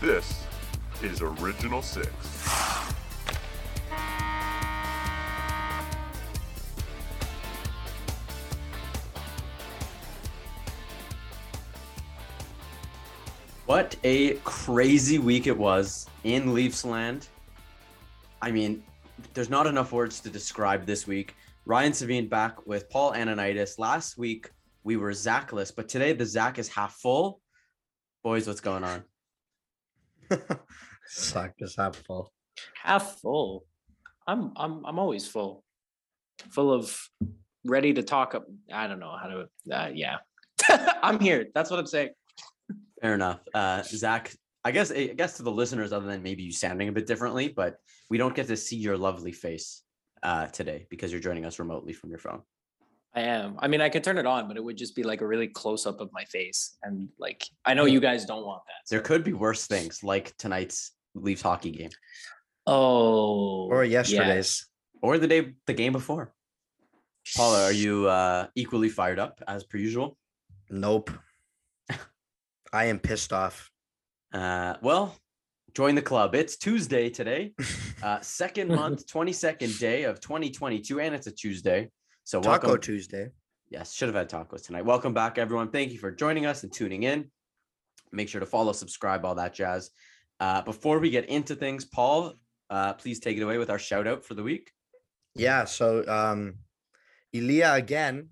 This is Original Six. What a crazy week it was in Leafs land. I mean, there's not enough words to describe this week. Ryan Savine back with Paul Ananitis. Last week we were Zachless, but today the Zach is half full. Boys, what's going on? Suck is half full. half full. I'm I'm I'm always full, full of ready to talk. Up. I don't know how to. Uh, yeah, I'm here. That's what I'm saying. Fair enough. Uh, Zach, I guess I guess to the listeners, other than maybe you sounding a bit differently, but we don't get to see your lovely face uh, today because you're joining us remotely from your phone. I am. I mean, I could turn it on, but it would just be like a really close up of my face, and like I know you guys don't want that. There could be worse things like tonight's Leafs hockey game Oh, Or yes. yesterday's. or the day the game before. Paula, are you uh, equally fired up as per usual? Nope. I am pissed off. Uh, well, join the club. It's Tuesday today, uh, second month, 22nd day of 2022, and it's a Tuesday. So Taco welcome. Tuesday. Yes, should have had tacos tonight. Welcome back, everyone. Thank you for joining us and tuning in. Make sure to follow, subscribe, all that jazz. Uh, before we get into things, Paul, uh, please take it away with our shout out for the week. Yeah. So um Elia again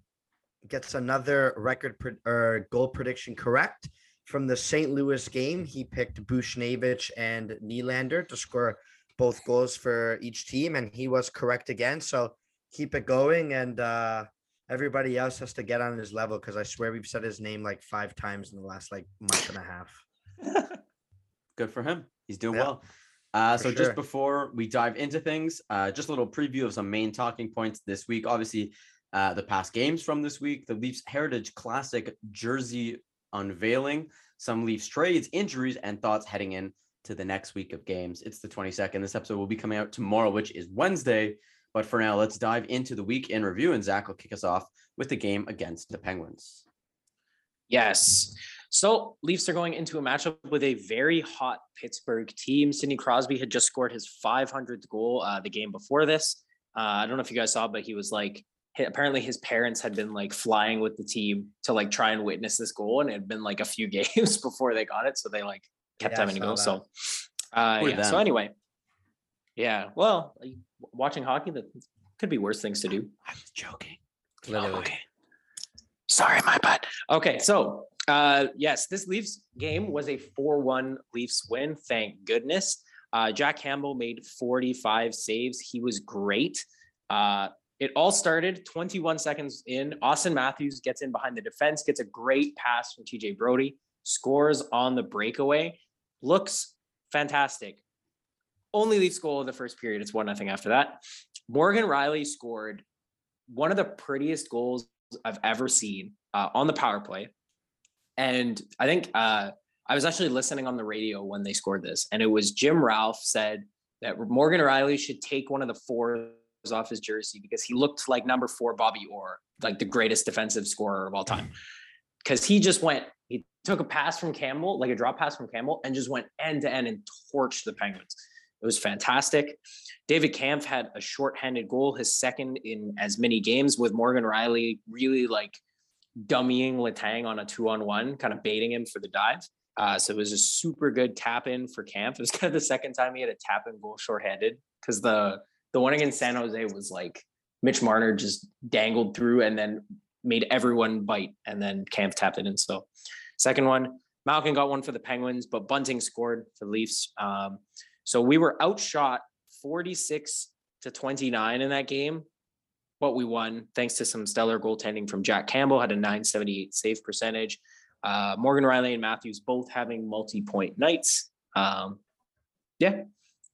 gets another record pre- or goal prediction correct from the St. Louis game. He picked Buchnevich and Nylander to score both goals for each team, and he was correct again. So keep it going, and uh everybody else has to get on his level because I swear we've said his name like five times in the last like month and a half. Good for him. He's doing Yeah, well. Uh, so sure. just before we dive into things, uh, just a little preview of some main talking points this week. Obviously, uh, the past games from this week, the Leafs Heritage Classic jersey unveiling, some Leafs trades, injuries, and thoughts heading in to the next week of games. It's the 22nd. This episode will be coming out tomorrow, which is Wednesday. But for now, let's dive into the week in review, and Zach will kick us off with the game against the Penguins. Yes. So Leafs are going into a matchup with a very hot Pittsburgh team. Sidney Crosby had just scored his 500th goal uh, the game before this. Uh, I don't know if you guys saw, but he was like, apparently his parents had been like flying with the team to like try and witness this goal, and it had been like a few games before they got it, so they like kept Yeah, having to go. that. So, uh, yeah. So anyway, yeah. Well, like, watching hockey that could be worse things to do. I was joking. Literally. Okay. Sorry, my butt. Okay, so uh yes, this Leafs game was a 4-1 Leafs win. Thank goodness. Uh Jack Campbell made 45 saves. He was great. Uh it all started 21 seconds in. Austin Matthews gets in behind the defense, gets a great pass from TJ Brodie, scores on the breakaway. Looks fantastic. Only Leafs goal of the first period. It's one nothing after that. Morgan Rielly scored one of the prettiest goals I've ever seen uh, on the power play. And I think uh, I was actually listening on the radio when they scored this, and it was Jim Ralph said that Morgan Rielly should take one of the fours off his jersey because he looked like number four Bobby Orr, like the greatest defensive scorer of all time. Because he just went, he took a pass from Campbell, like a drop pass from Campbell, and just went end to end and torched the Penguins. It was fantastic. David Kampf had a shorthanded goal, his second in as many games, with Morgan Rielly really like dummying Letang on a two on one, kind of baiting him for the dive. Uh, so it was a super good tap in for Kampf. It was kind of the second time he had a tap in goal shorthanded because the the one against San Jose was like Mitch Marner just dangled through and then made everyone bite, and then Kampf tapped it in. So second one, Malkin got one for the Penguins, but Bunting scored for the Leafs. Um, so we were outshot 46 to 29 in that game, but we won thanks to some stellar goaltending from Jack Campbell, had a 978 save percentage. Uh, Morgan Rielly and Matthews both having multi point nights. Um, yeah,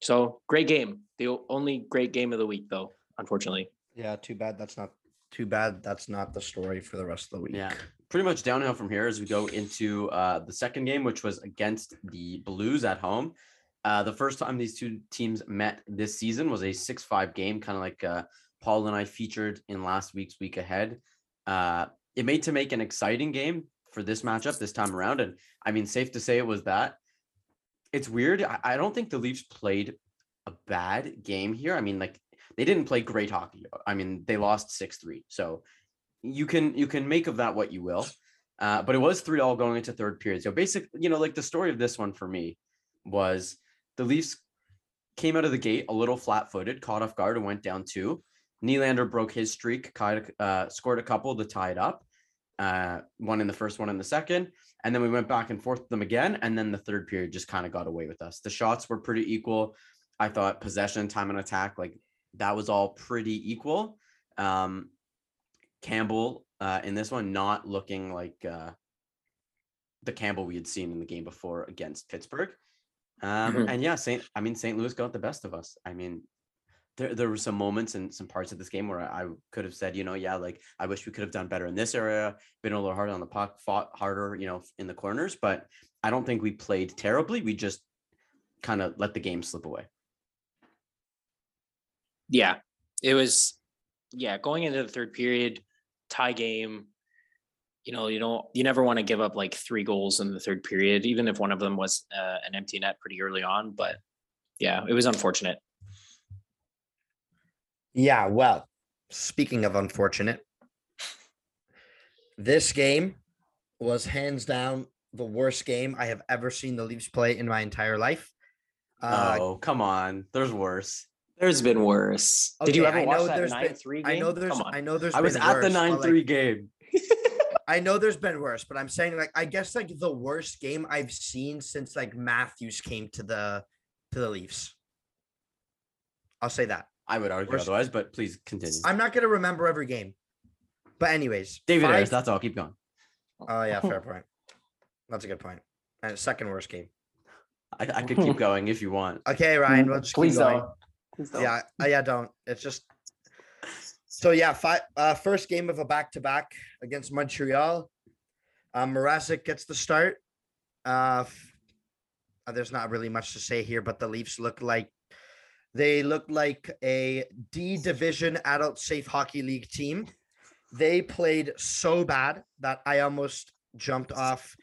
so great game. The only great game of the week, though, unfortunately. Yeah, too bad that's not too bad that's not the story for the rest of the week. Yeah, pretty much downhill from here as we go into uh, the second game, which was against the Blues at home. Uh, the first time these two teams met this season was a 6 5 game, kind of like uh, Paul and I featured in last week's week ahead. Uh, it made to make an exciting game for this matchup this time around. And I mean, safe to say it was that. it's weird. I, I don't think the Leafs played a bad game here. I mean, like they didn't play great hockey. I mean, they lost six three. So you can you can make of that what you will. Uh, but it was three all going into third period. So basically, you know, like the story of this one for me was the Leafs came out of the gate a little flat footed, caught off guard, and went down two. Nylander broke his streak, uh, scored a couple to tie it up. Uh, one in the first, one in the second. And then we went back and forth with them again. And then the third period just kind of got away with us. The shots were pretty equal. I thought possession, time and attack, like that was all pretty equal. Um, Campbell uh, in this one not looking like uh, the Campbell we had seen in the game before against Pittsburgh. Um, Mhm. And yeah, Saint. I mean, St. Louis got the best of us. I mean, there there were some moments and some parts of this game where I could have said, you know, yeah, like I wish we could have done better in this area, been a little harder on the puck, fought harder, you know, in the corners. But I don't think we played terribly. We just kind of let the game slip away. Yeah, it was. Yeah, going into the third period, tie game. You know, you don't, you never want to give up like three goals in the third period, even if one of them was uh, an empty net pretty early on. But yeah, it was unfortunate. Yeah, well, speaking of unfortunate, this game was hands down the worst game I have ever seen the Leafs play in my entire life. Uh, oh, come on. There's worse. There's been worse. Did you ever I watch know that there's nine been- three game? I know there's Come on. I know there's I was been at the worse, but, 9 like, 3 game. I know there's been worse, but I'm saying like I guess like the worst game I've seen since like Matthews came to the to the Leafs. I'll say that. I would argue Worst- otherwise, but please continue. I'm not gonna remember every game. But anyways, David five- Ayres, that's all. Keep going. Oh yeah, fair point. That's a good point. And second worst game. I, I could keep going if you want. Okay, Ryan, we'll just keep Please going. don't. Please don't. Yeah, uh, yeah, don't. It's just so yeah. Five, uh, first game of a back to back against Montreal. Um, Mrazek gets the start. Uh, uh, there's not really much to say here, but the Leafs look like they look like a D division adult safe hockey league team. They played so bad that I almost jumped off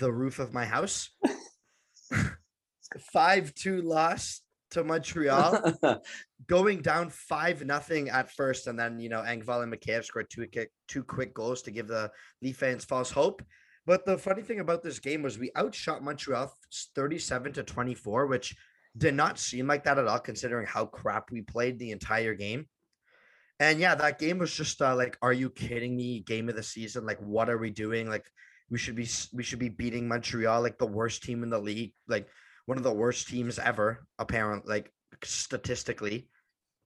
the roof of my house. 5 2 loss to Montreal going down five nothing at first, and then you know Engvall and Mikheyev scored two quick two quick goals to give the Leaf fans false hope. But the funny thing about this game was we outshot Montreal thirty seven to twenty four, which did not seem like that at all, considering how crap we played the entire game. And yeah, that game was just uh, like, are you kidding me? Game of the season, like, what are we doing? Like, we should be we should be beating Montreal, like the worst team in the league, like one of the worst teams ever, apparently, like statistically.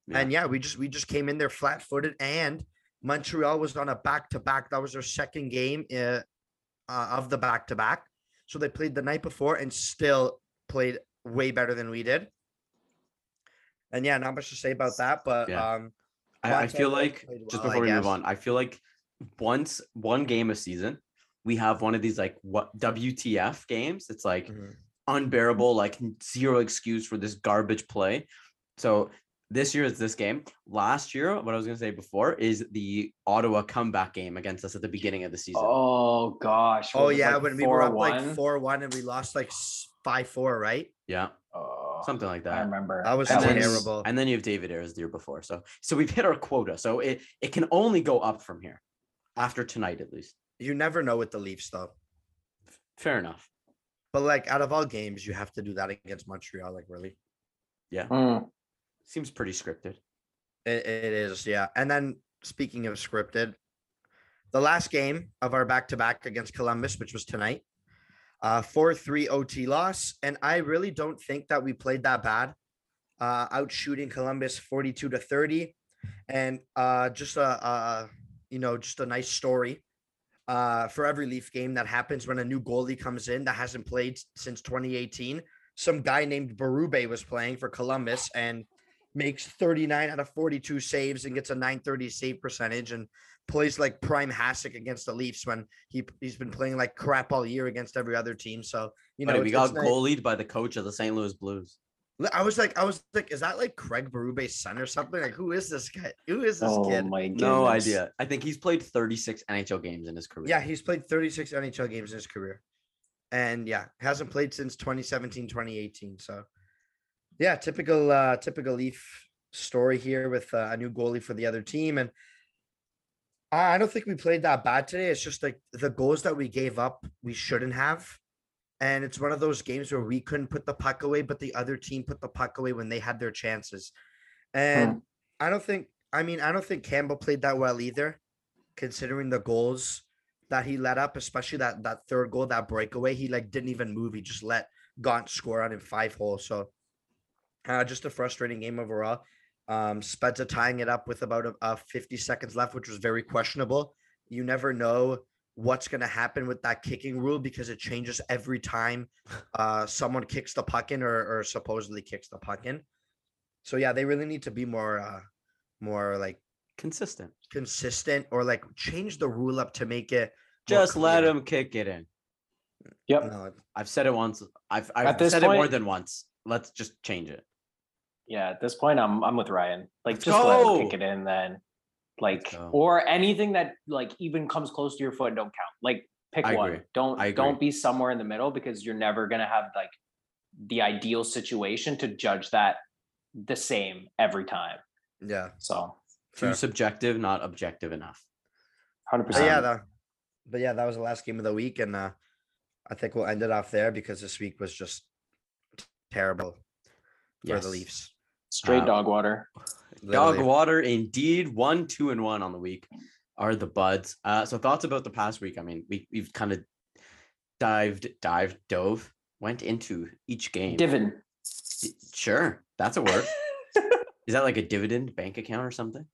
Yeah. And yeah, we just we just came in there flat footed, and Montreal was on a back to back. That was their second game uh, uh, of the back to back. So they played the night before and still played way better than we did. And yeah, not much to say about that, but Yeah. um, I, I feel like just well, I before we move on, I feel like once one game a season, we have one of these like what WTF games. It's like mhm. Unbearable, like zero excuse for this garbage play. So this year is this game. Last year, what I was gonna say before is the Ottawa comeback game against us at the beginning of the season. Oh gosh. oh yeah, when we were up like 4-1? and we lost like five four, right? Yeah, Oh, something like that. I remember. That was And then- terrible. And then you have David Ayres the year before. So so we've hit our quota. So it it can only go up from here after tonight at least. You never know with the Leafs though. Fair enough. But like out of all games, you have to do that against Montreal. Like really, Yeah. Mm. Seems pretty scripted. it, it is. Yeah. And then speaking of scripted, the last game of our back to back against Columbus, which was tonight, uh, four three OT loss, and I really don't think that we played that bad. Uh, out shooting Columbus forty two to thirty, and uh, just a, a you know just a nice story. Uh, for every Leaf game that happens when a new goalie comes in that hasn't played since 2018. Some guy named Berube was playing for Columbus and makes 39 out of 42 saves and gets a 930 save percentage and plays like prime Hasek against the Leafs when he he's been playing like crap all year against every other team. So you know Buddy, we got nice. goalied by the coach of the St. Louis Blues. Li- I was like, I was like, is that like Craig Berube's son or something? Like, who is this guy? Who is this Oh kid? my goodness. No idea. I think he's played 36 NHL games in his career. Yeah, he's played 36 NHL games in his career. and yeah, hasn't played since 2017, 2018. So yeah, typical uh typical Leaf story here with uh, a new goalie for the other team. And I I don't think we played that bad today. It's just like the goals that we gave up, we shouldn't have. And it's one of those games where we couldn't put the puck away, but the other team put the puck away when they had their chances. And I don't think, I mean, I don't think Campbell played that well either, considering the goals that he let up, especially that that third goal, that breakaway. He like didn't even move. He just let Gaunt score on in five holes. So uh, just a frustrating game overall. Um, Spezza tying it up with about a, a 50 seconds left, which was very questionable. You never know what's going to happen with that kicking rule because it changes every time uh, someone kicks the puck in or, or supposedly kicks the puck in. So yeah, they really need to be more uh, more like Consistent. consistent or like change the rule up to make it more Just let them kick it in. Yep. No, I've said it once. I've I've this said it more than once. Let's just change it. Yeah, at this point, I'm I'm with Ryan. Like, Let's just let him go. kick it in, then, like, go. or anything that like even comes close to your foot, don't count. Like, pick I one. agree. Don't I don't be somewhere in the middle because you're never gonna have like the ideal situation to judge that the same every time. yeah. So, Too fair. subjective, not objective enough. hundred But yeah, percent. the, but yeah, that was the last game of the week, and uh, I think we'll end it off there because this week was just terrible for the Yes. Leafs. Straight Uh, dog water. Dog water, indeed. One, two, and one on the week are the buds. Uh, so thoughts about the past week. I mean, we we've kind of dived, dived, dove, went into each game. Divin. Sure, that's a word. Is that like a dividend bank account or something?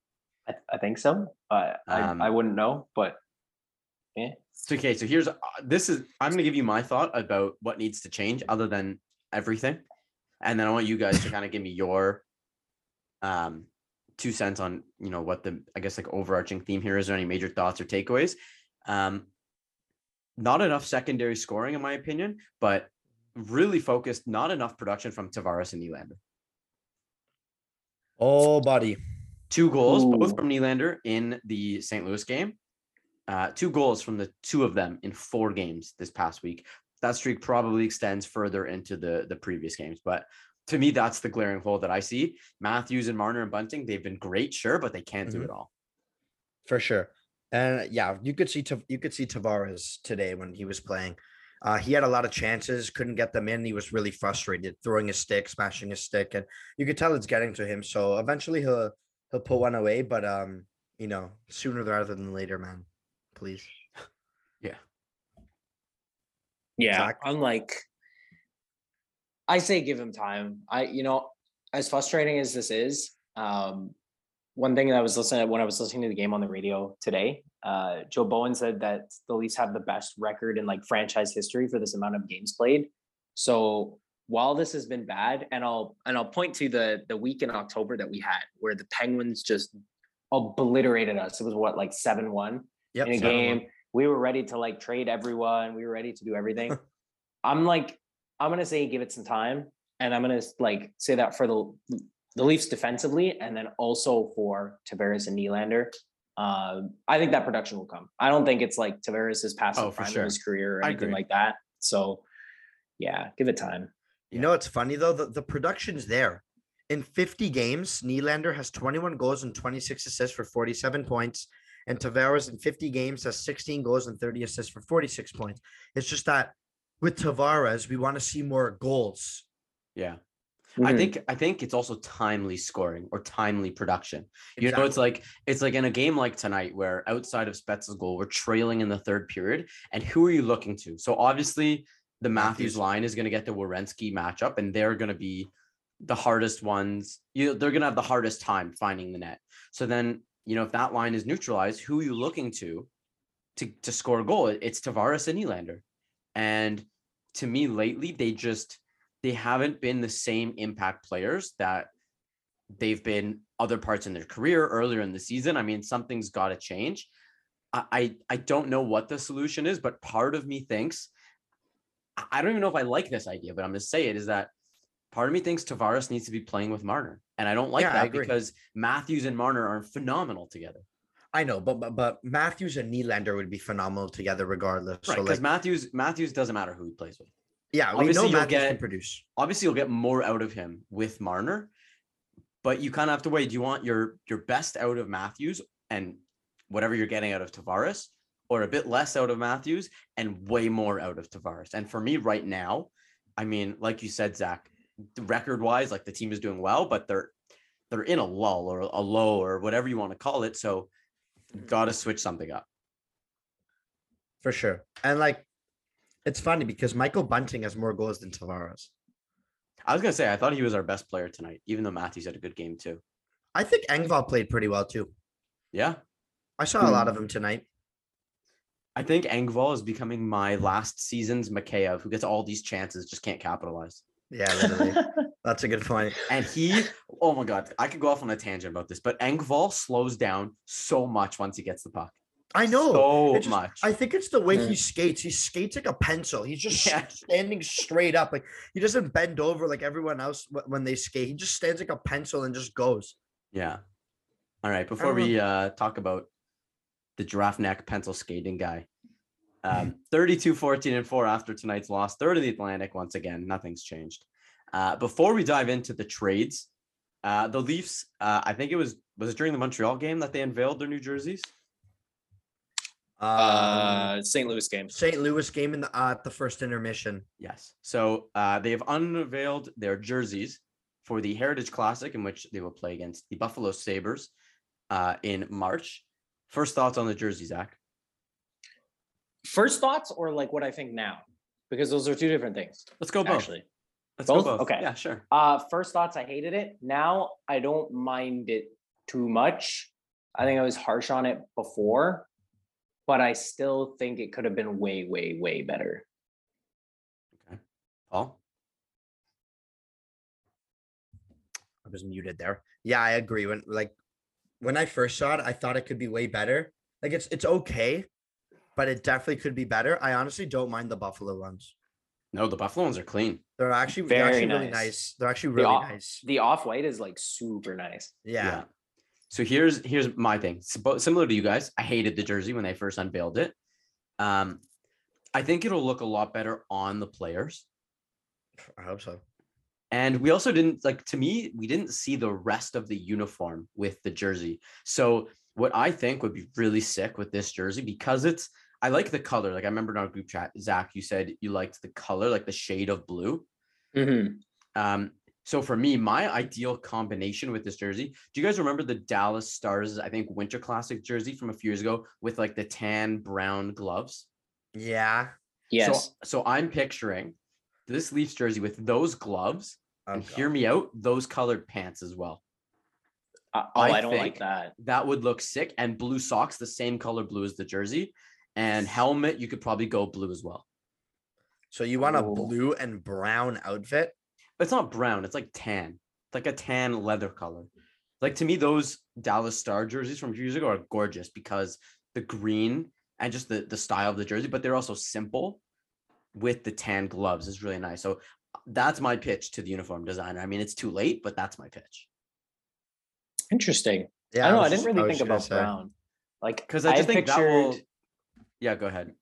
I, I think so. Uh, Um, I I wouldn't know, but yeah. So okay, so here's uh, this is I'm gonna give you my thought about what needs to change other than everything, and then I want you guys to kind of give me your um two cents on you know what the I guess like overarching theme here is. There any major thoughts or takeaways? Um, not enough secondary scoring in my opinion, but really focused. Not enough production from Tavares and Nylander. Oh, buddy. Two goals, both from Nylander in the St. Louis game. Uh, two goals from the two of them in four games this past week. That streak probably extends further into the the previous games, but to me, that's the glaring hole that I see. Matthews and Marner and Bunting, they've been great, sure, but they can't do Mhm. it all. for sure. And yeah, you could see you could see Tavares today when he was playing. Uh, he had a lot of chances, couldn't get them in. He was really frustrated, throwing his stick, smashing his stick, and you could tell it's getting to him. So eventually he'll he'll put one away, but um, you know, sooner rather than later, man. Please. Yeah, Zach? I'm like, I say give him time. I, you know, as frustrating as this is, um, one thing that I was listening when I was listening to the game on the radio today, uh, Joe Bowen said that the Leafs have the best record in like franchise history for this amount of games played. So while this has been bad, and I'll and I'll point to the the week in October that we had where the Penguins just obliterated us. It was what like seven one Yep. in a 7-1. game. We were ready to like trade everyone. We were ready to do everything. I'm like, I'm gonna say give it some time, and I'm gonna like say that for the the Leafs defensively, and then also for Tavares and Nylander. Um, I think that production will come. I don't think it's like Tavares is past Oh, the for prime sure. of his career or I anything agree. like that. So, yeah, give it time. You know, it's funny though, the, the production's there. In 50 games, Nylander has 21 goals and 26 assists for 47 points. And Tavares in 50 games has 16 goals and 30 assists for 46 points. It's just that with Tavares, we want to see more goals. Yeah. Mm-hmm. I think I think it's also timely scoring or timely production. You know, it's like it's like in a game like tonight where outside of Spezza's goal, we're trailing in the third period. And who are you looking to? So obviously the Matthews Matthews. line is going to get the Werenski matchup, and they're going to be the hardest ones. You they're going to have the hardest time finding the net. So then, you know, if that line is neutralized, who are you looking to to to score a goal? It's Tavares and Nylander. And to me, lately, they just they haven't been the same impact players that they've been other parts in their career earlier in the season. I mean, something's got to change. I, I I don't know what the solution is, but part of me thinks I- don't even know if I like this idea, but I'm gonna say it is that part of me thinks Tavares needs to be playing with Marner, and I don't like Yeah, that because Matthews and Marner are phenomenal together. I know, but but, but Matthews and Nylander would be phenomenal together regardless. Right, so because like, Matthews Matthews doesn't matter who he plays with. yeah, we obviously know you'll Matthews can get- produce. Obviously, you'll get more out of him with Marner, but you kind of have to weigh. Do you want your your best out of Matthews and whatever you're getting out of Tavares, or a bit less out of Matthews and way more out of Tavares? And for me, right now, I mean, like you said, Zach, record wise, like the team is doing well, but they're they're in a lull or a low or whatever you want to call it. So, got to switch something up. For sure. And like it's funny because Michael Bunting has more goals than Tavares. I was gonna say I thought he was our best player tonight, even though Matthews had a good game too. I think Engvall played pretty well too. Yeah, I saw a lot hmm. of him tonight. I think Engvall is becoming my last season's Mikheyev, who gets all these chances, just can't capitalize. Yeah, literally. That's a good point. And he, oh my god, I could go off on a tangent about this, but Engvall slows down so much once he gets the puck. I know. so just- much. I think it's the way Mm. he skates. He skates like a pencil. He's just Yeah. standing straight up. Like he doesn't bend over like everyone else when they skate. He just stands like a pencil and just goes. yeah. All right. Before we uh, talk about the giraffe neck pencil skating guy, um, 32 14 and 4 after tonight's loss, third of the Atlantic once again. Nothing's changed. Uh, before we dive into the trades, uh, the Leafs, uh, I think it was was it during the Montreal game that they unveiled their new jerseys? Uh, St. Louis game. St. Louis game in the uh, at the first intermission. Yes. So uh, they have unveiled their jerseys for the Heritage Classic, in which they will play against the Buffalo Sabres uh, in March. First thoughts on the jersey, Zach? First thoughts or like what I think now? Because those are two different things. Let's go both. Actually. Let's both? go both. Okay. Yeah, sure. Uh first thoughts, I hated it. Now I don't mind it too much. I think I was harsh on it before, but I still think it could have been way, way, way better. Okay. Paul? I was muted there. Yeah, I agree. When like when I first saw it, I thought it could be way better. Like it's it's okay, but it definitely could be better. I honestly don't mind the Buffalo ones. No, the Buffalo ones are clean. They're actually they're Very actually really nice. nice. They're actually The really off- nice. The off-white is like super nice. Yeah. So here's here's my thing. Spo- Similar to you guys, I hated the jersey when they first unveiled it. Um, I think it'll look a lot better on the players. I hope so. And we also didn't like to me, we didn't see the rest of the uniform with the jersey. So what I think would be really sick with this jersey because it's I like the color. Like I remember in our group chat, Zach, you said you liked the color, like the shade of blue. Mhm. Um, so for me, my ideal combination with this jersey, do you guys remember the Dallas Stars, I think Winter Classic jersey from a few years ago with like the tan brown gloves? Yeah. Yes. So, so I'm picturing this Leafs jersey with those gloves Oh, and God. hear me out, those colored pants as well. Uh, oh, I I, don't like that. That would look sick. And blue socks, the same color blue as the jersey. And helmet, you could probably go blue as well. So you want a Ooh. blue and brown outfit? It's not brown, it's like tan. It's like a tan leather color. Like to me, those Dallas Star jerseys from a few years ago are gorgeous because the green and just the, the style of the jersey, but they're also simple with the tan gloves is really nice. So that's my pitch to the uniform designer. I mean, it's too late, but that's my pitch. Interesting. Yeah. I don't know. I was didn't just- really was think about say. brown. Like Because I just think pictured, that will. Yeah, go ahead.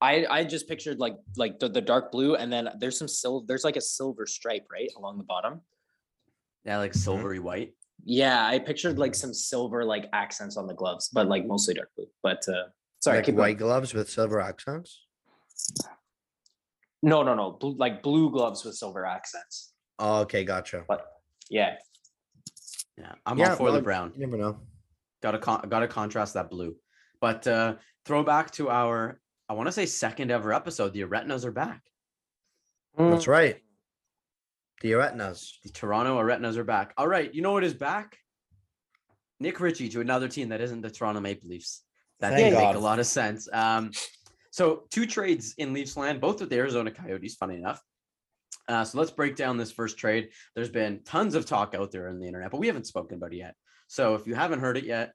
I I just pictured like like the, the dark blue, and then there's some silver. There's like a silver stripe right along the bottom. Yeah, like silvery white. Yeah, I pictured like some silver like accents on the gloves, but like mostly dark blue. But uh sorry, like keep white going. gloves with silver accents. No, no, no. Blue, like blue gloves with silver accents. Oh, okay, gotcha. But yeah, Yeah, I'm Yeah, all for the brown. You never know. Got to con- got to contrast that blue. But uh throwback to our, I want to say second ever episode. The Aretinas are back. That's right. The Retinas. The Toronto Aretinas are back. All right, you know what is back? Nick Ritchie to another team that isn't the Toronto Maple Leafs. That Thank didn't make a lot of sense. Um, so two trades in Leafs land, both with the Arizona Coyotes. Funny enough. Uh, so let's break down this first trade. There's been tons of talk out there on the internet, but we haven't spoken about it yet. So if you haven't heard it yet,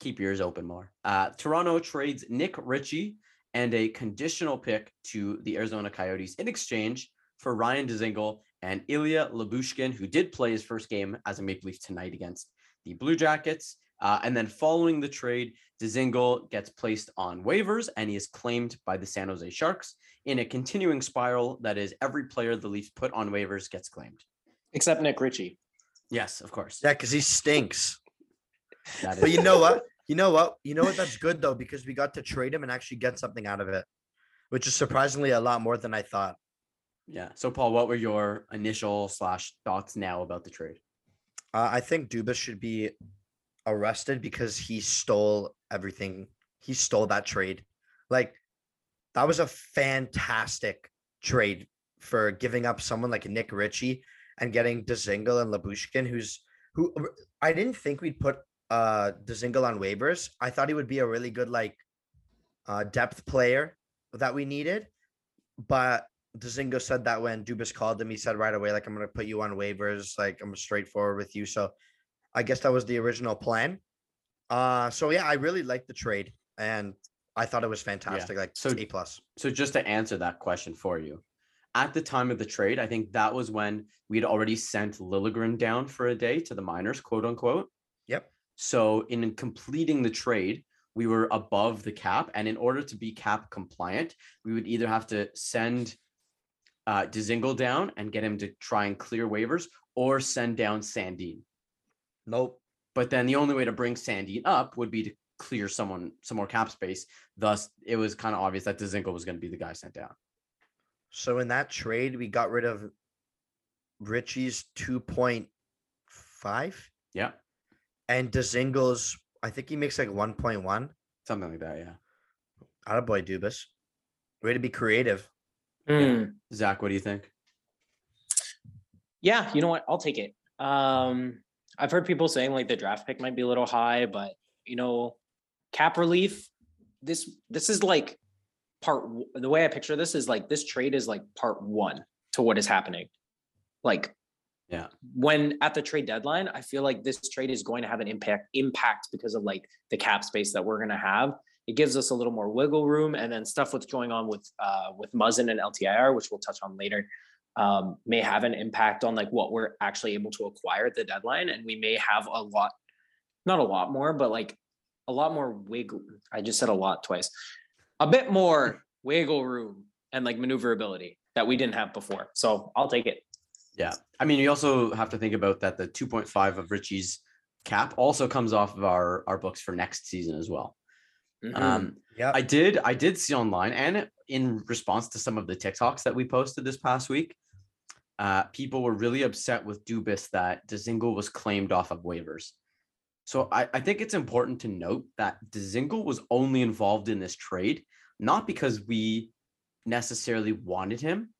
keep your ears open more. Uh, Toronto trades Nick Ritchie and a conditional pick to the Arizona Coyotes in exchange for Ryan Dzingel and Ilya Lyubushkin, who did play his first game as a Maple Leaf tonight against the Blue Jackets. Uh, and then following the trade, Dzingel gets placed on waivers and he is claimed by the San Jose Sharks in a continuing spiral that is every player the Leafs put on waivers gets claimed. Except Nick Ritchie. Yes, of course. Yeah, because he stinks. That But you know what? You know what? You know what? That's good though, because we got to trade him and actually get something out of it, which is surprisingly a lot more than I thought. Yeah. So, Paul, what were your initial slash thoughts now about the trade? Uh, I think Dubas should be arrested because he stole everything. He stole that trade. Like that was a fantastic trade for giving up someone like Nick Ritchie and getting Dzingel and Lyubushkin, who's who I didn't think we'd put uh Dzingel on waivers. I thought he would be a really good like uh depth player that we needed, but the Dzingel said that when Dubas called him, he said right away, like, I'm gonna put you on waivers, like I'm straightforward with you. So I guess that was the original plan. Uh so yeah, I really liked the trade and I thought it was fantastic. Like So- A plus. So, just to answer that question for you, at the time of the trade, I think that was when we had already sent Liljegren down for a day to the minors, quote unquote. So, in completing the trade, we were above the cap. And in order to be cap compliant, we would either have to send uh, Dzingel down and get him to try and clear waivers or send down Sandin. Nope. But then the only way to bring Sandin up would be to clear someone some more cap space. Thus, it was kind of obvious that Dzingel was going to be the guy sent down. So in that trade, we got rid of Ritchie's 2.5 Yeah, and Dzingel's, I think he makes like 1.1. something like that. Yeah. Attaboy Dubas. Way to be creative. Hmm. Zach, what do you think? Yeah, you know what? I'll take it. Um, I've heard people saying like the draft pick might be a little high, but you know, cap relief. This this is like part. The way I picture this is like this trade is like part one to what is happening. Like, Yeah. when at the trade deadline, I feel like this trade is going to have an impact impact because of like the cap space that we're going to have. It gives us a little more wiggle room, and then stuff what's going on with uh, with Muzzin and LTIR, which we'll touch on later um, may have an impact on like what we're actually able to acquire at the deadline, and we may have a lot, not a lot more, but like a lot more wiggle. I just said a lot twice, a bit more wiggle room and like maneuverability that we didn't have before. So I'll take it. Yeah. I mean, you also have to think about that the 2.5 of Ritchie's cap also comes off of our, our books for next season as well. Mhm. Um, Yeah. I did I did see online and in response to some of the TikToks that we posted this past week, uh, people were really upset with Dubas that Dzingel was claimed off of waivers. So I, I think it's important to note that Dzingel was only involved in this trade, not because we necessarily wanted him,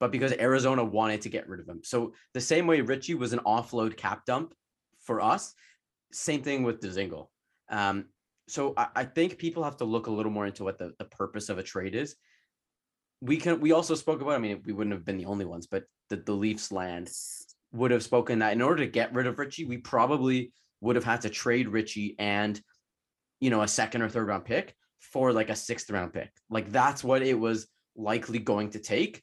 but because Arizona wanted to get rid of him. So the same way Ritchie was an offload cap dump for us, same thing with Dzingel. Um, so I, I think people have to look a little more into what the, the purpose of a trade is. We can we also spoke about, I mean, we wouldn't have been the only ones, but the, the Leafs land would have spoken that in order to get rid of Ritchie, we probably would have had to trade Ritchie and you know a second or third round pick for like a sixth round pick. Like that's what it was likely going to take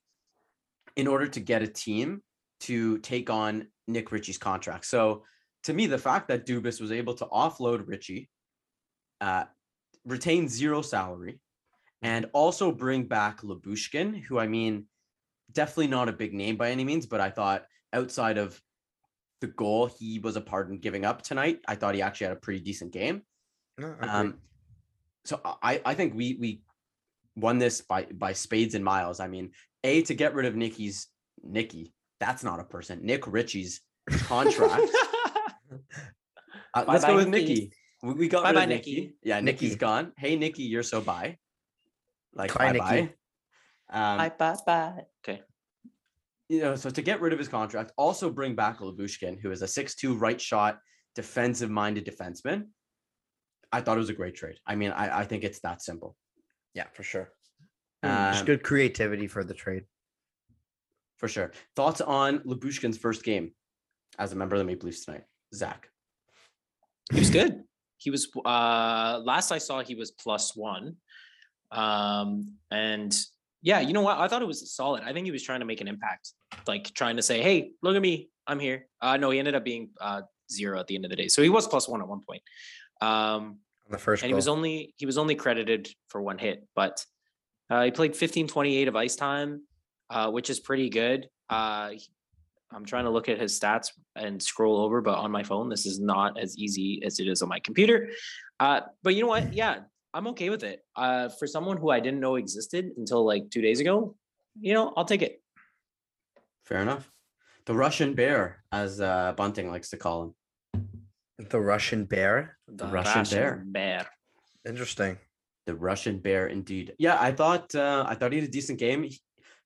in order to get a team to take on Nick Ritchie's contract. So to me, the fact that Dubas was able to offload Ritchie, uh, retain zero salary, and also bring back Lyubushkin, who I mean, definitely not a big name by any means, but I thought outside of the goal he was a part in giving up tonight, I thought he actually had a pretty decent game. No, I. Um, so I I think we we won this by by spades and miles. I mean, a to get rid of Nicky's Nicky. That's not a person. Nick Ritchie's contract. Uh, let's go with Nicky. Nicky. We, we got Bye-bye, rid of Nicky. Nicky. Yeah, Nicky's Nicky. gone. Hey Nicky, you're so bye. Like Bye, bye Nicky. bye. Um, bye bye bye. Okay. you know, so to get rid of his contract, also bring back Lyubushkin, who is a six-two right shot, defensive minded defenseman. I thought it was a great trade. I mean, I, I think it's that simple. yeah, for sure. Um, Just good creativity for the trade. For sure. Thoughts on Lyubushkin's first game as a member of the Maple Leafs tonight? Zach. He was good. He was uh last I saw he was plus one. Um and yeah, you know what? I thought it was solid. I think he was trying to make an impact, like trying to say, "Hey, look at me, I'm here." Uh no, he ended up being uh zero at the end of the day. So he was plus one at one point. Um, on the first and he was only he was only credited for one hit, but uh, he played 15 28 of ice time, uh, which is pretty good. Uh, I'm trying to look at his stats and scroll over, but on my phone, this is not as easy as it is on my computer. Uh, but you know what? Yeah, I'm okay with it. Uh, for someone who I didn't know existed until like two days ago, you know, I'll take it. Fair enough. The Russian bear, as uh, Bunting likes to call him. the Russian bear. The Russian bear. bear. Interesting. The Russian bear, indeed. Yeah, I thought uh, I thought he had a decent game. He-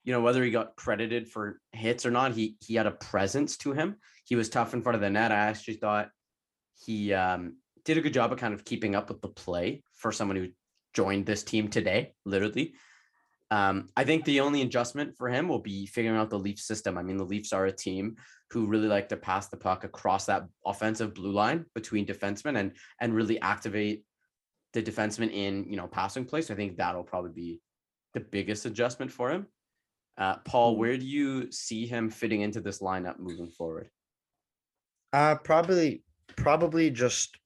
you know, whether he got credited for hits or not, he he had a presence to him. He was tough in front of the net. I actually thought he um, did a good job of kind of keeping up with the play for someone who joined this team today, literally. Um, I think the only adjustment for him will be figuring out the Leafs system. I mean, the Leafs are a team who really like to pass the puck across that offensive blue line between defensemen and and really activate the defenseman in you know passing place. I think that'll probably be the biggest adjustment for him. Uh, Paul, Mhm. where do you see him fitting into this lineup moving forward? Uh probably probably just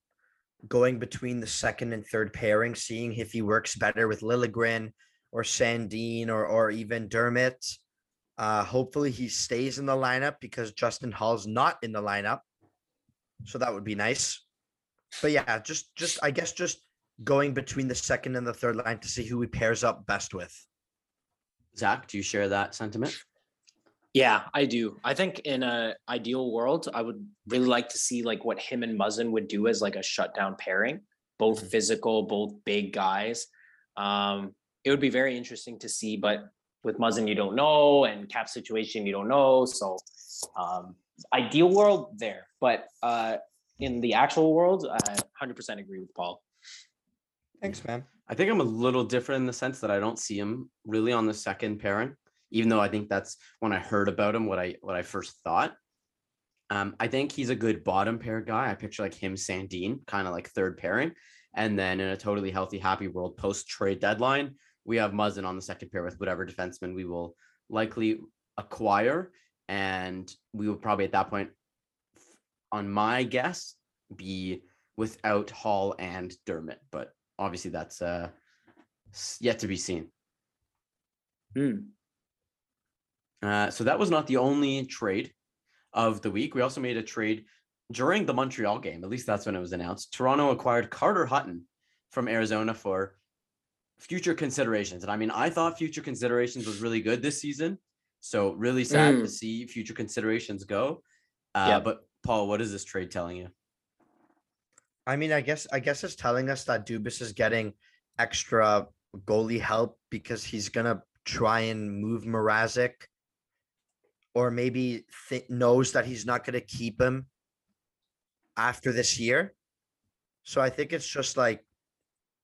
going between the second and third pairing, seeing if he works better with Liljegren or Sandin or or even Dermott. Uh hopefully he stays in the lineup because Justin Holl's not in the lineup. So that would be nice. But yeah, just just I guess just going between the second and the third line to see who he pairs up best with. Zach, do you share that sentiment? Yeah, I do. I think in a ideal world, I would really like to see like what him and Muzzin would do as like a shutdown pairing, both Mhm. physical, both big guys. Um, it would be very interesting to see, but with Muzzin, you don't know, and cap situation, you don't know. So, um, ideal world there, but uh, in the actual world, I 100% agree with Paul. Thanks, man. I think I'm a little different in the sense that I don't see him really on the second pairing, even though I think that's when I heard about him what I what I first thought. Um, I think he's a good bottom pair guy. I picture like him, Sandin, kind of like third pairing, and then in a totally healthy, happy world post trade deadline, we have Muzzin on the second pair with whatever defenseman we will likely acquire, and we will probably at that point, on my guess, be without Holl and Dermot, but obviously that's uh yet to be seen. Hmm. Uh, so that was not the only trade of the week. We also made a trade during the Montreal game. At least that's when it was announced. Toronto acquired Carter Hutton from Arizona for future considerations. And I mean, I thought future considerations was really good this season. So really sad to Mm. see future considerations go. Uh, Yeah. But Paul, what is this trade telling you? I mean, I guess I guess it's telling us that Dubas is getting extra goalie help because he's gonna try and move Mrazek, or maybe th- knows that he's not gonna keep him after this year. So I think it's just like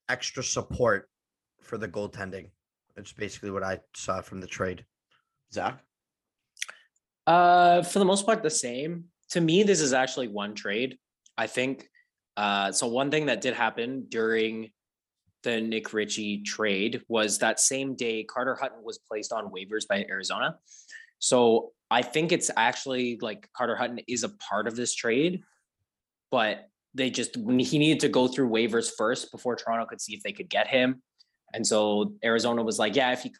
extra support for the goaltending. It's basically what I saw from the trade. Zach? Uh, for the most part, the same. To me, this is actually one trade. I think. Uh, so one thing that did happen during the Nick Ritchie trade was that same day Carter Hutton was placed on waivers by Arizona. So I think it's actually like Carter Hutton is a part of this trade, but they just he needed to go through waivers first before Toronto could see if they could get him. And so Arizona was like, yeah, if he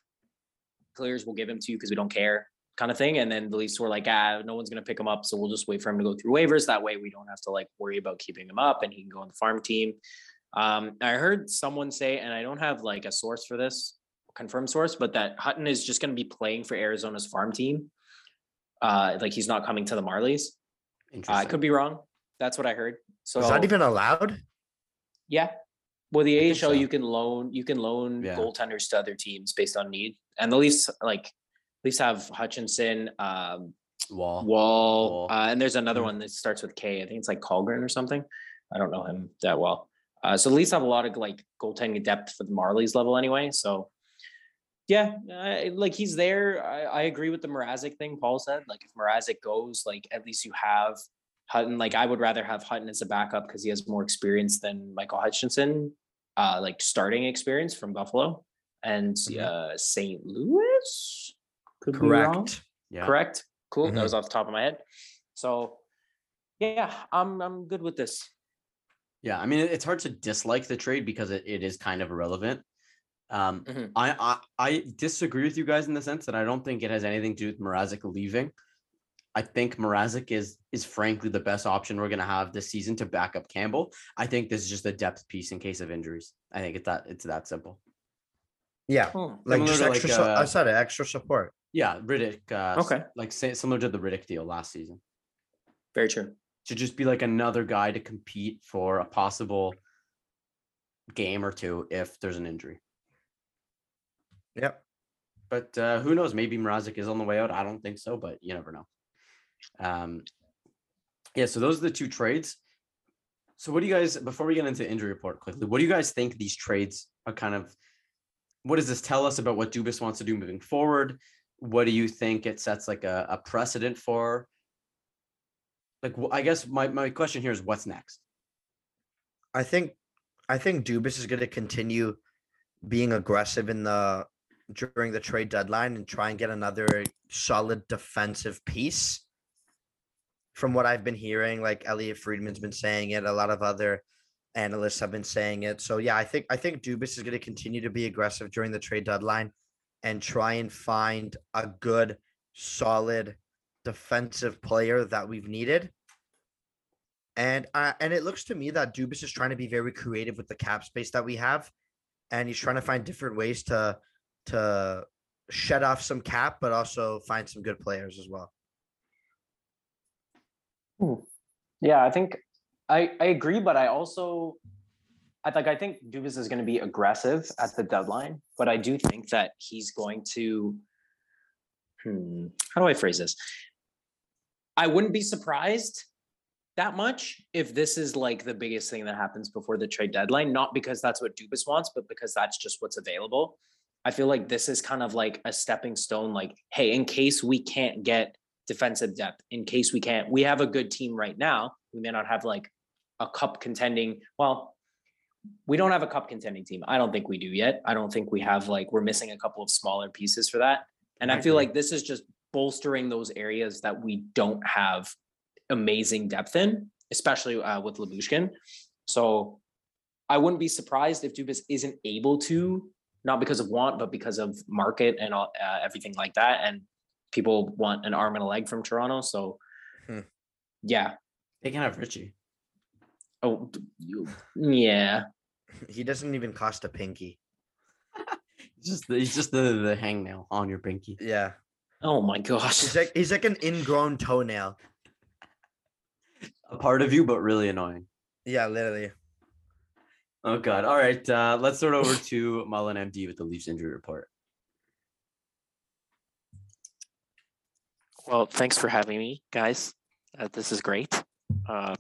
clears, we'll give him to you because we don't care kind of thing. And then the Leafs were like, ah, no one's going to pick him up. So we'll just wait for him to go through waivers. That way we don't have to like worry about keeping him up and he can go on the farm team. Um, I heard someone say, and I don't have like a source for this, confirmed source, but that Hutton is just going to be playing for Arizona's farm team. Uh, like he's not coming to the Marlies. Uh, I could be wrong. That's what I heard. So Is that even allowed? yeah. Well, the AHL so. you can loan you can loan Yeah. goaltenders to other teams based on need, and the Leafs like Leafs have Hutchinson, um, Woll. Woll, Woll. uh, and there's another Mhm. one that starts with K. I think it's like Källgren or something. I don't know him that well. Uh, so the Leafs have a lot of like goaltending depth for the Marlies level anyway. So yeah, I, like he's there. I, I agree with the Mrazek thing Paul said. Like if Mrazek goes, like at least you have Hutton. Like I would rather have Hutton as a backup because he has more experience than Michael Hutchinson, uh, like starting experience from Buffalo and Mhm. uh, St. Louis. Could be wrong Correct. Yeah. correct cool Mhm. that was off the top of my head so Yeah, I'm I'm good with this. Yeah, I mean it's hard to dislike the trade because it, it is kind of irrelevant. Um, Mhm. I, I I disagree with you guys in the sense that I don't think it has anything to do with Mrazek leaving. I think Mrazek is is frankly the best option we're gonna have this season to back up Campbell. I think this is just a depth piece in case of injuries. I think it's that it's that simple. Yeah, Hmm, like Similar just to, like, extra. su- I uh, said it, extra support. Yeah, Rittich. Uh, Okay. like similar to the Rittich deal last season. Very true. To just be like another guy to compete for a possible game or two if there's an injury. Yep. But uh, who knows? Maybe Mrazek is on the way out. I don't think so, but you never know. Um, yeah. So those are the two trades. So what do you guys? Before we get into injury report quickly, what do you guys think these trades are kind of? What does this tell us about what Dubas wants to do moving forward? What do you think it sets like a, a precedent for? Like, I guess my, my question here is what's next? I think I think Dubas is going to continue being aggressive in the during the trade deadline and try and get another solid defensive piece. From what I've been hearing, like Elliotte Friedman's been saying it, a lot of other analysts have been saying it. So yeah, I think I think Dubas is going to continue to be aggressive during the trade deadline and try and find a good, solid defensive player that we've needed. And uh, and it looks to me that Dubas is trying to be very creative with the cap space that we have, and he's trying to find different ways to to shed off some cap, but also find some good players as well. Yeah, I think I I agree, but I also I like I think Dubas is going to be aggressive at the deadline, but I do think that he's going to. Hmm, how do I phrase this? I wouldn't be surprised that much if this is like the biggest thing that happens before the trade deadline, not because that's what Dubas wants, but because that's just what's available. I feel like this is kind of like a stepping stone, like, hey, in case we can't get defensive depth, in case we can't, we have a good team right now. We may not have like a cup contending. Well, we don't have a cup contending team. I don't think we do yet. I don't think we have like, we're missing a couple of smaller pieces for that. And I I feel agree. like this is just bolstering those areas that we don't have amazing depth in, especially uh, with Lyubushkin. So I wouldn't be surprised if Dubas isn't able to, not because of want, but because of market and all, uh, everything like that. And people want an arm and a leg from Toronto. So Hmm. yeah. They can have Ritchie. Oh, you, yeah. He doesn't even cost a pinky. He's just the, he's just the the hangnail on your pinky. Yeah, Oh my gosh. he's like he's like an ingrown toenail. A part of you, but really annoying. Yeah, literally. Oh god. All right. Uh, let's start over to Mullen MD with the Leafs injury report. Well, thanks for having me, guys. Uh, this is great. Uh,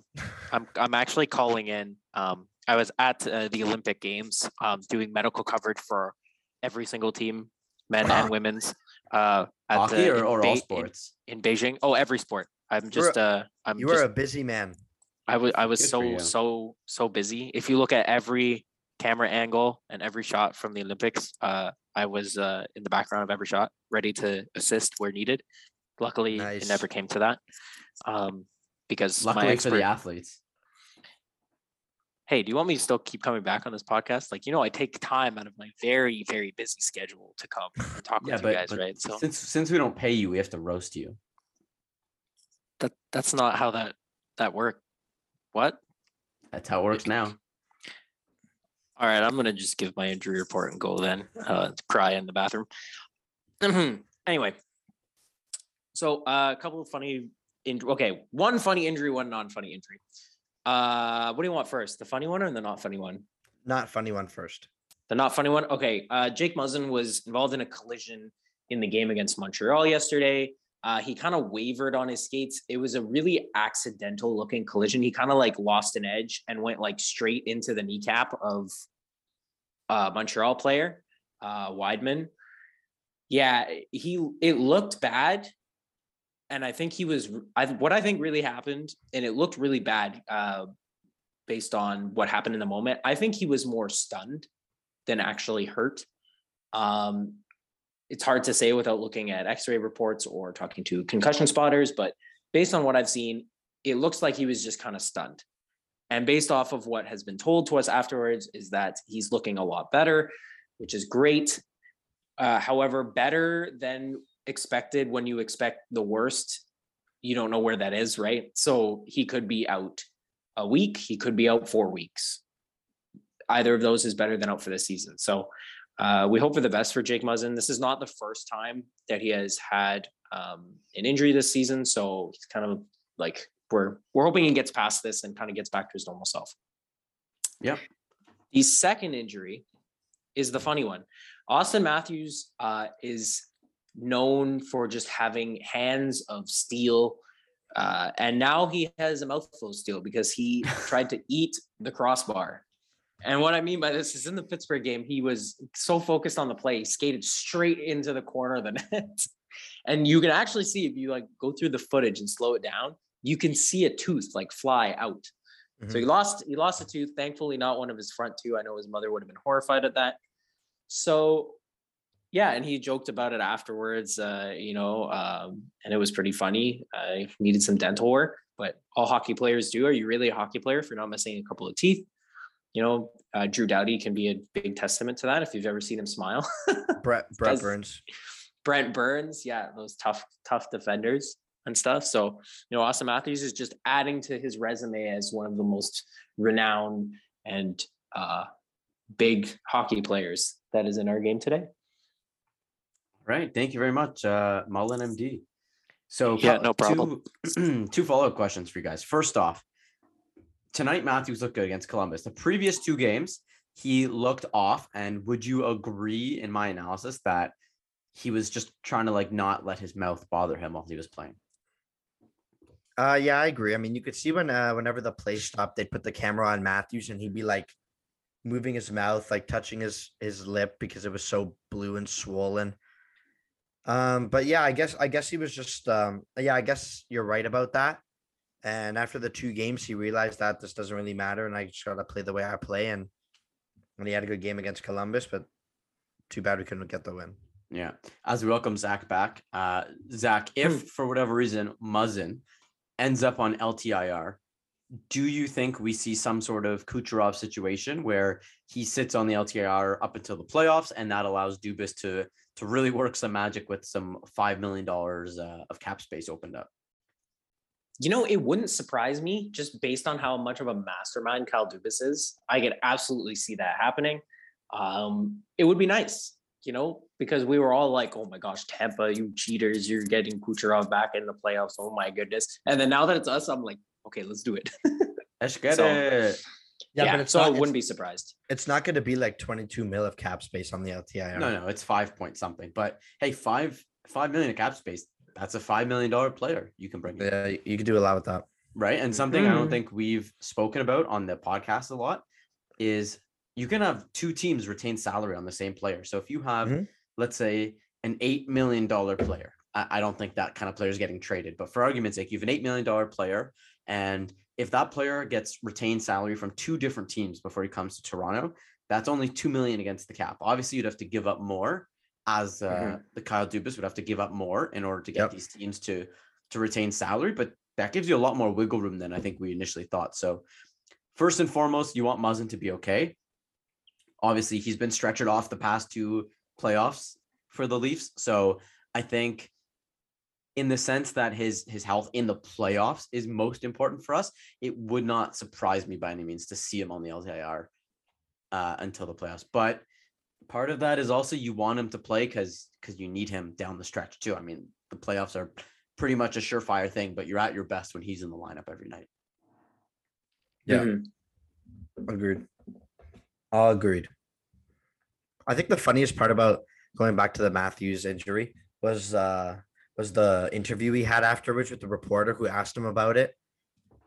I'm I'm actually calling in. Um, I was at uh, the Olympic Games um, doing medical coverage for every single team, men and women's. Uh, at Hockey the, or, or Bei- all sports? in, Beijing. Oh, every sport. I'm were just uh, I'm You just were a busy man. I was I was Good so so so busy. If you look at every camera angle and every shot from the Olympics, uh, I was uh, in the background of every shot, ready to assist where needed. Luckily, Nice. it never came to that, um, because my Luckily for expert. the athletes. Hey, do you want me to still keep coming back on this podcast? Like, you know, I take time out of my very very busy schedule to come and talk Yeah, with but, you guys, but right? So since since we don't pay you, we have to roast you. that that's not how that that worked. What? That's how it works now. All right, I'm gonna just give my injury report and go then. Uh, cry in the bathroom. anyway, so uh, a couple of funny. In- okay, one funny injury, one non-funny injury. Uh, what do you want first? The funny one or the not funny one? Not funny one first. The not funny one. Okay. Uh, Jake Muzzin was involved in a collision in the game against Montreal yesterday. Uh, he kind of wavered on his skates. It was a really accidental looking collision. He kind of like lost an edge and went like straight into the kneecap of a Montreal player, uh, Wideman. Yeah, he it looked bad, and I think he was. I what I think really happened, and it looked really bad. Uh, based on what happened in the moment, I think he was more stunned than actually hurt. Um, it's hard to say without looking at x-ray reports or talking to concussion spotters, but based on what I've seen, it looks like he was just kind of stunned. And based off of what has been told to us afterwards, is that he's looking a lot better, which is great. Uh, however, better than expected when you expect the worst. You don't know where that is, right? So he could be out a week, he could be out four weeks. Either of those is better than out for the season. So uh, we hope for the best for Jake Muzzin. This is not the first time that he has had um, an injury this season, so he's kind of like we're we're hoping he gets past this and kind of gets back to his normal self. Yep. The second injury is the funny one. Auston Matthews uh, is known for just having hands of steel. Uh, and now he has a mouthful of steel because he tried to eat the crossbar. And what I mean by this is in the Pittsburgh game, he was so focused on the play, he skated straight into the corner of the net. and you can actually see if you like go through the footage and slow it down, you can see a tooth like fly out. So he lost he lost a tooth. Thankfully, not one of his front two. I know his mother would have been horrified at that. So yeah, and he joked about it afterwards, uh, you know, um, and it was pretty funny. Uh, he needed some dental work, but all hockey players do. Are you really a hockey player if you're not missing a couple of teeth? You know, uh, Drew Doughty can be a big testament to that if you've ever seen him smile. Brett Brett Burns. Brent Burns, yeah, those tough, tough defenders and stuff. So, you know, Auston Matthews is just adding to his resume as one of the most renowned and uh, big hockey players that is in our game today. Right. Thank you very much, uh, Mullen MD. So Yeah, no problem. Two, two follow-up questions for you guys. First off, tonight Matthews looked good against Columbus. The previous two games, he looked off. And would you agree in my analysis that he was just trying to like not let his mouth bother him while he was playing? Uh, yeah, I agree. I mean, you could see when uh, whenever the play stopped, they'd put the camera on Matthews, and he'd be like moving his mouth, like touching his his lip because it was so blue and swollen. Um, but yeah, I guess I guess he was just um, yeah, I guess you're right about that. And after the two games, he realized that this doesn't really matter, and I just gotta play the way I play. And and he had a good game against Columbus, but too bad we couldn't get the win. Yeah. As we welcome Zach back, uh, Zach, if for whatever reason Muzzin ends up on LTIR, do you think we see some sort of Kucherov situation where he sits on the LTIR up until the playoffs, and that allows Dubas to to really work some magic with some five million dollars uh, of cap space opened up? You know, it wouldn't surprise me just based on how much of a mastermind Kyle Dubas is. I could absolutely see that happening. Um, it would be nice, you know, because we were all like, "Oh my gosh, Tampa, you cheaters! You're getting Kucherov back in the playoffs. Oh my goodness!" And then now that it's us, I'm like, "Okay, let's do it." Let's get So- it. Yeah, but so I not, wouldn't be surprised. It's not going to be like 22 mil of cap space on the LTIR. No, no, it's five point something. But hey, five five million of cap space. That's a five million dollar player you can bring. in. Yeah, you- you could do a lot with that. right? And something I don't Mhm. think we've spoken about on the podcast a lot is you can have two teams retain salary on the same player. So if you have, Mhm. let's say, an eight million dollar player, I, I don't think that kind of player is getting traded. But for argument's sake, you have an eight million dollar player, and if that player gets retained salary from two different teams before he comes to Toronto, that's only two million against the cap. Obviously, you'd have to give up more, as uh, Mhm. the Kyle Dubas would have to give up more in order to get Yep. these teams to to retain salary. But that gives you a lot more wiggle room than I think we initially thought. So, first and foremost, you want Muzzin to be okay. Obviously, he's been stretchered off the past two playoffs for the Leafs. So, I think in the sense that his his health in the playoffs is most important for us, it would not surprise me by any means to see him on the LTIR uh, until the playoffs. But part of that is also you want him to play because because you need him down the stretch too. I mean, the playoffs are pretty much a surefire thing, but you're at your best when he's in the lineup every night. Yeah. Mhm. Agreed. Agreed. I think the funniest part about going back to the Matthews injury was uh was the interview he had afterwards with the reporter who asked him about it.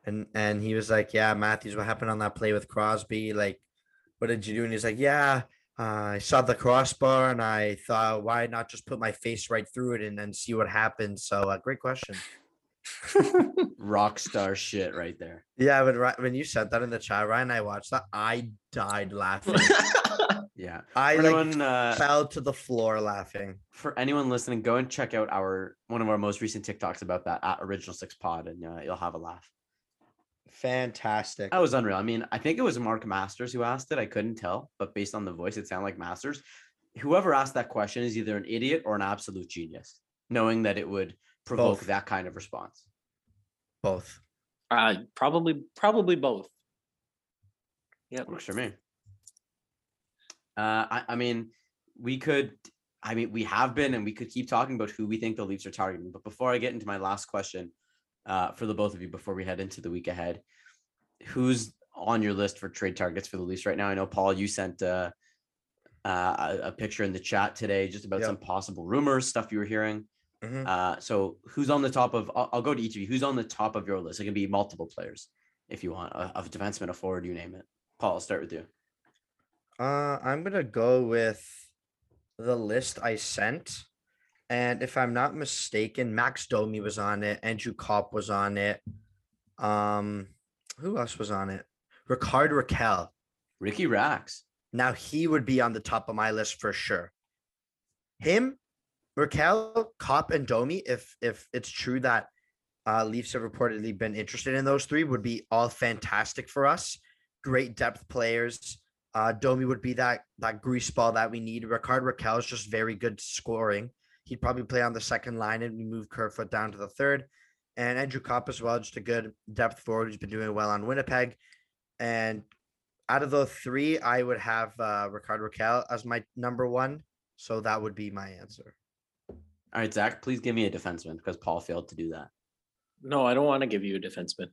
And and he was like, Yeah, Matthews, what happened on that play with Crosby? Like, what did you do? And he's like, Yeah, uh, I saw the crossbar and I thought, why not just put my face right through it and then see what happens? So uh, great question. Rock star shit right there. Yeah, when when you said that in the chat, Ryan, I watched that. I died laughing. Yeah. I For like anyone, uh, fell to the floor laughing. for anyone listening, go and check out our one of our most recent TikToks about that at Original Six Pod, and uh, you'll have a laugh. Fantastic. That was unreal. I mean, I think it was Mark Masters who asked it. I couldn't tell, but based on the voice, it sounded like Masters. Whoever asked that question is either an idiot or an absolute genius, knowing that it would provoke Both. that kind of response. Both. Uh, probably, probably both. Yep. Works for me. Uh, I, I mean, we could. I mean, we have been, and we could keep talking about who we think the Leafs are targeting. But before I get into my last question, uh, for the both of you, before we head into the week ahead, who's on your list for trade targets for the Leafs right now? I know Paul, you sent uh, uh, a, a picture in the chat today just about Yep. some possible rumors, stuff you were hearing. Mhm. Uh, so who's on the top of? I'll, I'll go to each of you. Who's on the top of your list? It can be multiple players if you want, a, a defenseman, a forward, you name it. Paul, I'll start with you. Uh, I'm gonna go with the list I sent, and if I'm not mistaken, Max Domi was on it. Andrew Copp was on it. Um, who else was on it? Rickard Rakell. Ricky Rax. Now he would be on the top of my list for sure. Him, Rakell, Copp, and Domi. If if it's true that uh, Leafs have reportedly been interested in those three, would be all fantastic for us. Great depth players. Uh, Domi would be that that grease ball that we need. Rickard Rakell is just very good scoring. He'd probably play on the second line and move Kerfoot down to the third. And Andrew Copp as well, just a good depth forward who's been doing well on Winnipeg. And out of those three, I would have uh, Rickard Rakell as my number one. So that would be my answer. All right, Zach, please give me a defenseman because Paul failed to do that. No, I don't want to give you a defenseman.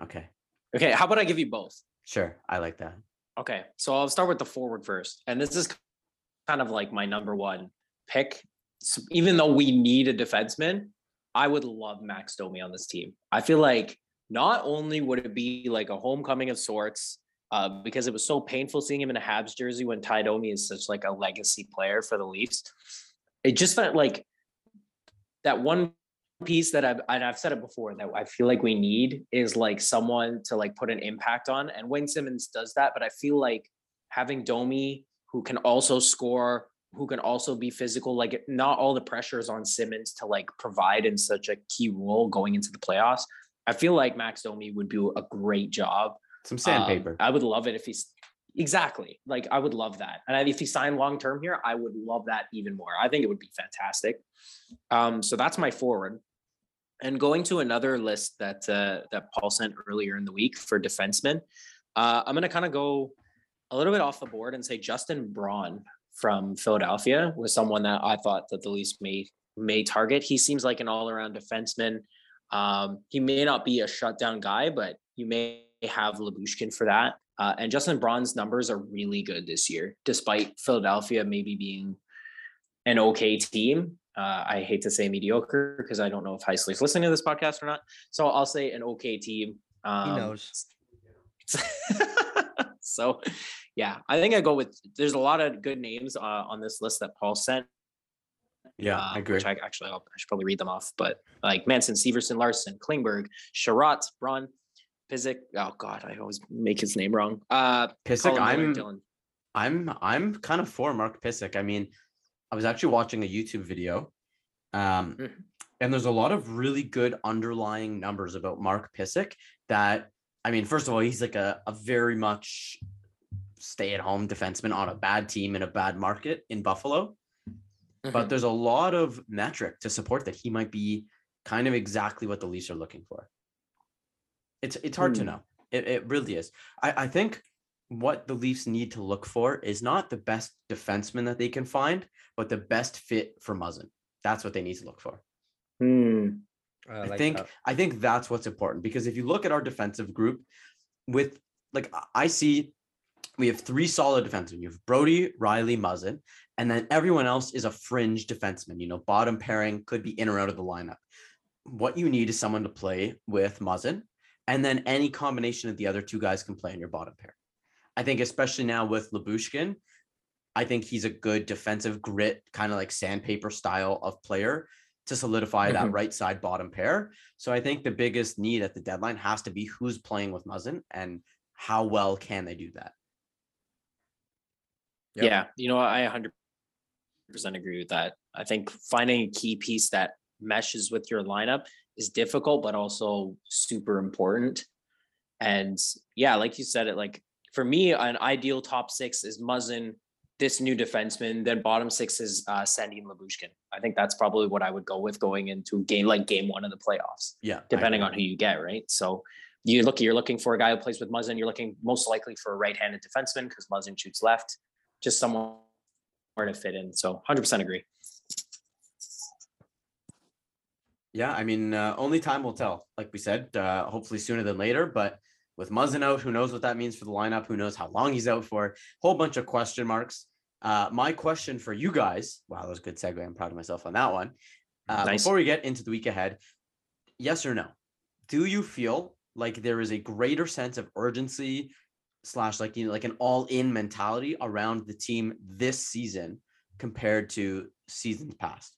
Okay, Okay, how about I give you both? sure. I like that. Okay, so I'll start with the forward first, and this is kind of like my number one pick. S- Even though we need a defenseman, I would love Max Domi on this team. I feel like not only would it be like a homecoming of sorts, uh, because it was so painful seeing him in a Habs jersey when Tie Domi is such like a legacy player for the Leafs. It just felt like that one piece that I've and I've said it before that I feel like we need is like someone to like put an impact on. And Wayne Simmonds does that, but I feel like having Domi who can also score, who can also be physical, like not all the pressure is on Simmons to like provide in such a key role going into the playoffs. I feel like Max Domi would do a great job. Some Um, sandpaper. I would love it if he's exactly like I would love that. And if he signed long term here, I would love that even more. I think it would be fantastic. Um, so that's my forward. And going to another list that uh, that Paul sent earlier in the week for defensemen, uh, I'm going to kind of go a little bit off the board and say Justin Braun from Philadelphia was someone that I thought that the Leafs may may target. He seems like an all around defenseman. Um, he may not be a shutdown guy, but you may have Lyubushkin for that. Uh, and Justin Braun's numbers are really good this year, despite Philadelphia maybe being an okay team. Uh, I hate to say mediocre because I don't know if Heisley's listening to this podcast or not. So I'll say an okay team. Um, knows. so, yeah, I think I go with. There's a lot of good names uh, on this list that Paul sent. yeah, uh, I agree. Which I actually I'll, I should probably read them off, but like Manson, Severson, Larsson, Klingberg, Chiarot, Braun, Pizik. Oh God, I always make his name wrong. Uh, Miller, I'm Dylan. I'm I'm kind of for Mark Pysyk. I mean, I was actually watching a YouTube video, um, Mhm. and there's a lot of really good underlying numbers about Mark Pysyk. That I mean, first of all, he's like a a very much stay at home defenseman on a bad team in a bad market in Buffalo. But there's a lot of metric to support that he might be kind of exactly what the Leafs are looking for. It's it's hard to Hmm. know. It, it really is. I, I think what the Leafs need to look for is not the best defenseman that they can find, but the best fit for Muzzin. That's what they need to look for. Hmm. I like think that. I think that's what's important because if you look at our defensive group, with like I- I see, we have three solid defensemen. You have Brodie, Rielly, Muzzin, and then everyone else is a fringe defenseman. You know, bottom pairing could be in or out of the lineup. What you need is someone to play with Muzzin, and then any combination of the other two guys can play in your bottom pair. I think especially now with Lyubushkin, I think he's a good defensive grit, kind of like sandpaper style of player to solidify that Mhm. right side bottom pair. So I think the biggest need at the deadline has to be who's playing with Muzzin and how well can they do that. Yep. Yeah, you know, I 100% agree with that. I think finding a key piece that meshes with your lineup is difficult, but also super important. And yeah, like you said, it like for me, an ideal top six is Muzzin, this new defenseman. Then bottom six is uh, Sandy and Lyubushkin. I think that's probably what I would go with going into game like game one of the playoffs, Yeah. Depending on who you get, right? So you look, you're looking for a guy who plays with Muzzin. You're looking most likely for a right-handed defenseman because Muzzin shoots left. Just someone where to fit in. So 100% agree. Yeah, I mean, uh, only time will tell. Like we said, uh, hopefully sooner than later. But with Muzzin out, who knows what that means for the lineup? Who knows how long he's out for? Whole bunch of question marks. Uh, my question for you guys. Wow, that was a good segue. I'm proud of myself on that one. Uh, Nice. Before we get into the week ahead, yes or no? Do you feel like there is a greater sense of urgency slash like you know like an all-in mentality around the team this season compared to seasons past?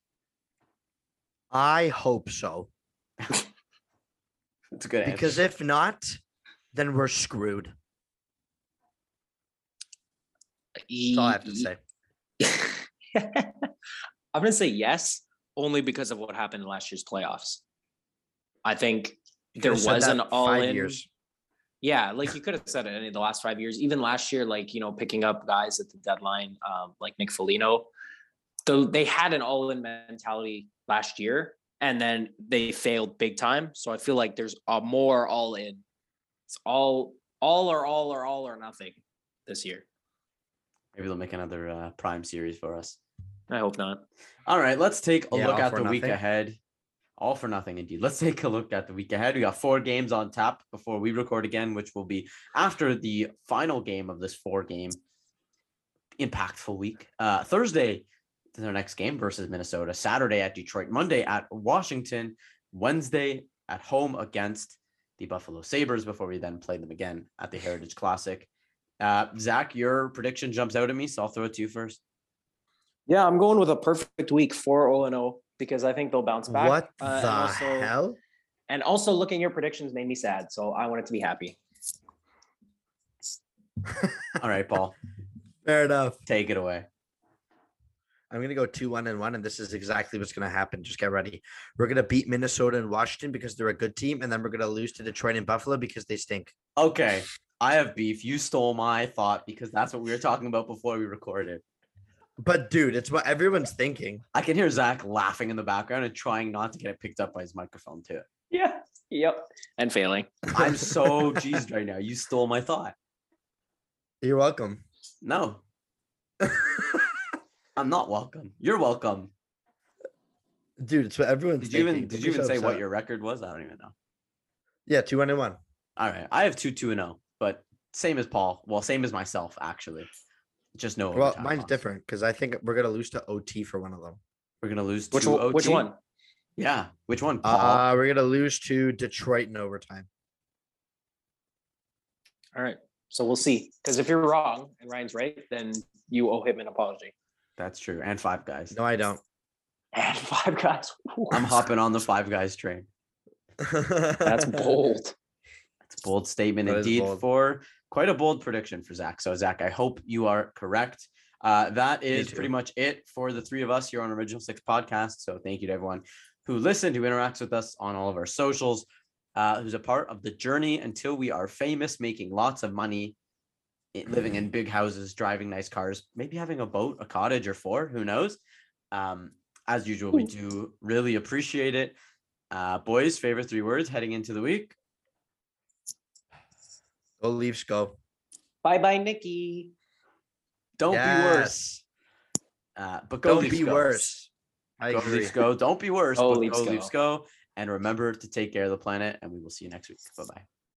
I hope so. It's a good answer. Because if not, then we're screwed. That's all I have to say. I'm gonna say yes, only because of what happened in last year's playoffs. I think there Could've said was that an five all in. years. Yeah, like you could have said it any of the last five years. Even last year, like you know, picking up guys at the deadline, um, like Nick Foligno, the, they had an all in mentality last year, and then they failed big time. So I feel like there's a more all in. It's all all or all or all or nothing this year. Maybe they'll make another uh, prime series for us. I hope not. All right, let's take a Yeah, look at for the week ahead. All for nothing, indeed. Let's take a look at the week ahead. We got four games on tap before we record again, which will be after the final game of this four game impactful week. Uh, Thursday, their next game versus Minnesota. Saturday at Detroit. Monday at Washington. Wednesday at home against the Buffalo Sabres before we then play them again at the Heritage Classic. Uh, Zach, your prediction jumps out at me, so I'll throw it to you first. Yeah, I'm going with a perfect week for 0 and 0 because I think they'll bounce back. What uh, and the also- hell? And also, looking at your predictions made me sad, so I want it to be happy. All right, Paul, Fair enough. take it away. I'm gonna go two one and one, and this is exactly what's gonna happen. Just get ready. We're gonna beat Minnesota and Washington because they're a good team, and then we're gonna lose to Detroit and Buffalo because they stink. Okay, I have beef. You stole my thought because that's what we were talking about before we recorded. But dude, it's what everyone's thinking. I can hear Zach laughing in the background and trying not to get it picked up by his microphone too. Yeah. Yep. And failing. I'm so cheesed right now. You stole my thought. You're welcome. No, I'm not welcome. You're welcome. Dude, it's what everyone's Did you even thinking. did you be even so say what upset. your record was? I don't even know. Yeah, two one and one. All right, I have two two and zero, but same as Paul. Well, same as myself actually. Just no. Well, overtime mine's loss. different because I think we're gonna lose to OT for one of them. We're gonna lose. Which to one? Which OT? one? Yeah, which one? Paul? Uh, we're gonna lose to Detroit in overtime. All right. So we'll see. Because if you're wrong and Ryan's right, then you owe him an apology. That's true. And five guys. No, I don't. And five guys. Ooh, I'm hopping on the five guys train. That's bold. A bold statement That indeed bold. for quite a bold prediction for Zach. So Zach, I hope you are correct. Uh, that is pretty much it for the three of us here on Original Six Podcast. So thank you to everyone who listened, who interacts with us on all of our socials, uh, who's a part of the journey until we are famous, making lots of money, living in big houses, driving nice cars, maybe having a boat, a cottage, or four. Who knows? Um, as usual, we do really appreciate it. Uh, boys, favorite three words heading into the week. Go Leafs, go. Bye bye, Nikki. Don't be worse. Yes. Uh, but go Don't Leafs be go. worse. I Go agree. Leafs go. Don't be worse. Go but Leafs go go. Leafs go. And remember to take care of the planet. And we will see you next week. Bye bye.